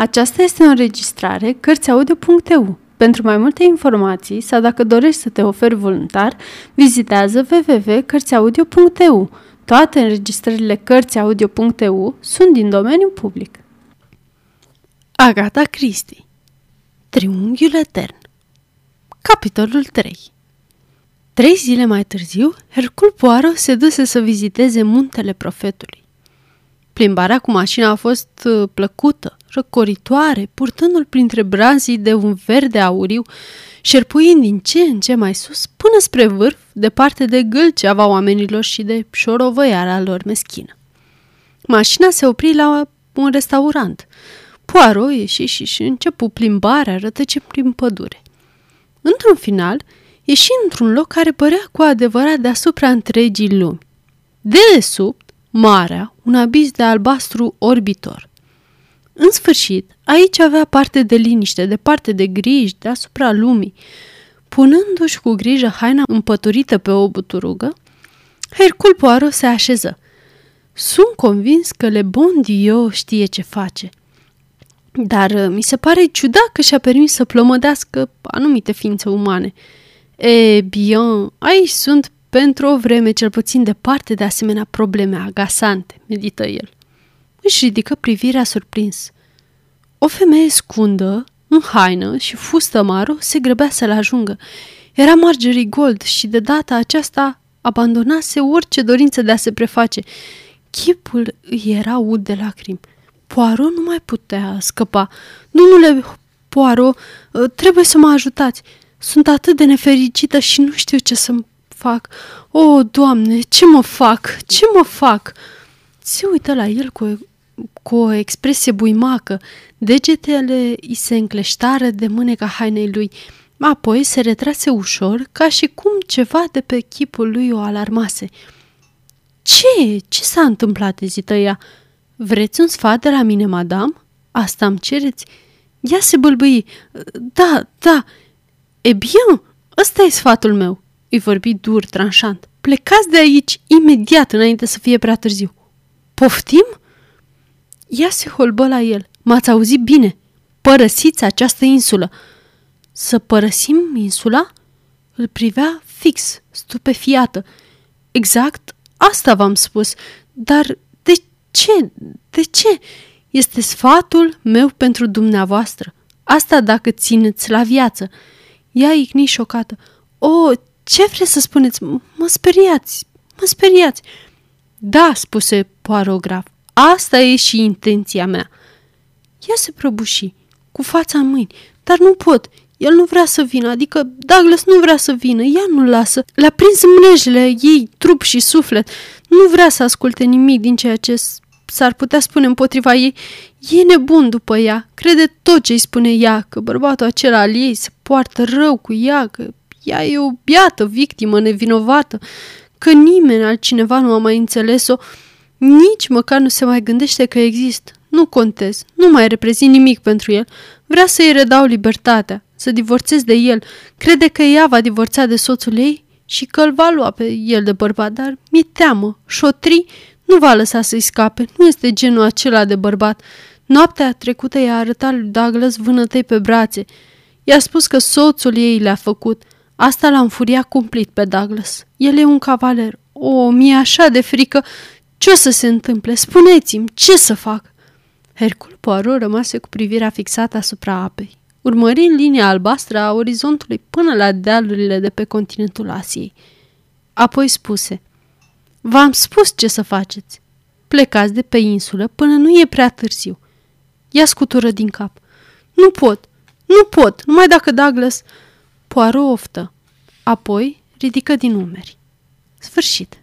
Aceasta este o înregistrare Cărțiaudio.eu. Pentru mai multe informații sau dacă dorești să te oferi voluntar, vizitează www.cărțiaudio.eu. Toate înregistrările Cărțiaudio.eu sunt din domeniu public. Agata Christie Triunghiul Etern Capitolul 3 Trei zile mai târziu, Hercul Poirot se duse să viziteze muntele profetului. Plimbarea cu mașina a fost uh, plăcută, răcoritoare, purtându-l printre brazii de un verde auriu, șerpuind din ce în ce mai sus, până spre vârf, departe de gâlceava oamenilor și de șorovăiara lor meschină. Mașina se opri la un restaurant. Poirot ieși și și începu plimbarea rătăce prin pădure. Într-un final, ieși într-un loc care părea cu adevărat deasupra întregii lumi. De desubt, marea, un abis de albastru orbitor. În sfârșit, aici avea parte de liniște, de parte de griji deasupra lumii. Punându-și cu grijă haina împăturită pe o buturugă, Hercul Poirot se așeză. Sunt convins că Le Bon Dio știe ce face. Dar uh, mi se pare ciudat că și-a permis să plămădească anumite ființe umane. E, bien, aici sunt pentru o vreme cel puțin departe de asemenea probleme agasante, medită el. Își ridică privirea surprins. O femeie scundă, în haină și fustă maro, se grăbea să-l ajungă. Era Marjorie Gold și de data aceasta abandonase orice dorință de a se preface. Chipul îi era ud de lacrimi. Poirot nu mai putea scăpa. Domnule Poirot, trebuie să mă ajutați. Sunt atât de nefericită și nu știu ce să fac? O, Doamne, ce mă fac? Ce mă fac? Se uită la el cu, cu o expresie buimacă. Degetele îi se încleștară de mâneca hainei lui. Apoi se retrase ușor, ca și cum ceva de pe chipul lui o alarmase. Ce? Ce s-a întâmplat?" ezită ea. Vreți un sfat de la mine, madame? Asta îmi cereți?" Ea se bâlbâi. Da, da. E bine, ăsta e sfatul meu îi vorbi dur, tranșant. Plecați de aici imediat înainte să fie prea târziu. Poftim? Ea se holbă la el. M-ați auzit bine. Părăsiți această insulă. Să părăsim insula? Îl privea fix, stupefiată. Exact asta v-am spus. Dar de ce? De ce? Este sfatul meu pentru dumneavoastră. Asta dacă țineți la viață. Ea icni șocată. O, ce vreți să spuneți? Mă speriați, mă speriați. Da, spuse Poirot asta e și intenția mea. Ea se prăbuși, cu fața în mâini, dar nu pot. El nu vrea să vină, adică Douglas nu vrea să vină, ea nu lasă. Le-a prins mlejele ei, trup și suflet. Nu vrea să asculte nimic din ceea ce s-ar putea spune împotriva ei. E nebun după ea, crede tot ce îi spune ea, că bărbatul acela al ei se poartă rău cu ea, că ea e o biată victimă nevinovată, că nimeni altcineva nu a mai înțeles-o, nici măcar nu se mai gândește că există. Nu contez, nu mai reprezint nimic pentru el. Vrea să-i redau libertatea, să divorțez de el. Crede că ea va divorța de soțul ei și că îl va lua pe el de bărbat, dar mi-e teamă. Șotri nu va lăsa să-i scape, nu este genul acela de bărbat. Noaptea trecută i-a arătat lui Douglas vânătei pe brațe. I-a spus că soțul ei le-a făcut. Asta l-a înfuriat cumplit pe Douglas. El e un cavaler. O, mi-e așa de frică. Ce o să se întâmple? Spuneți-mi, ce să fac? Hercul Poirot rămase cu privirea fixată asupra apei, urmărind linia albastră a orizontului până la dealurile de pe continentul Asiei. Apoi spuse, V-am spus ce să faceți. Plecați de pe insulă până nu e prea târziu. Ia scutură din cap. Nu pot, nu pot, numai dacă Douglas... Poirot oftă. Apoi ridică din umeri. Sfârșit.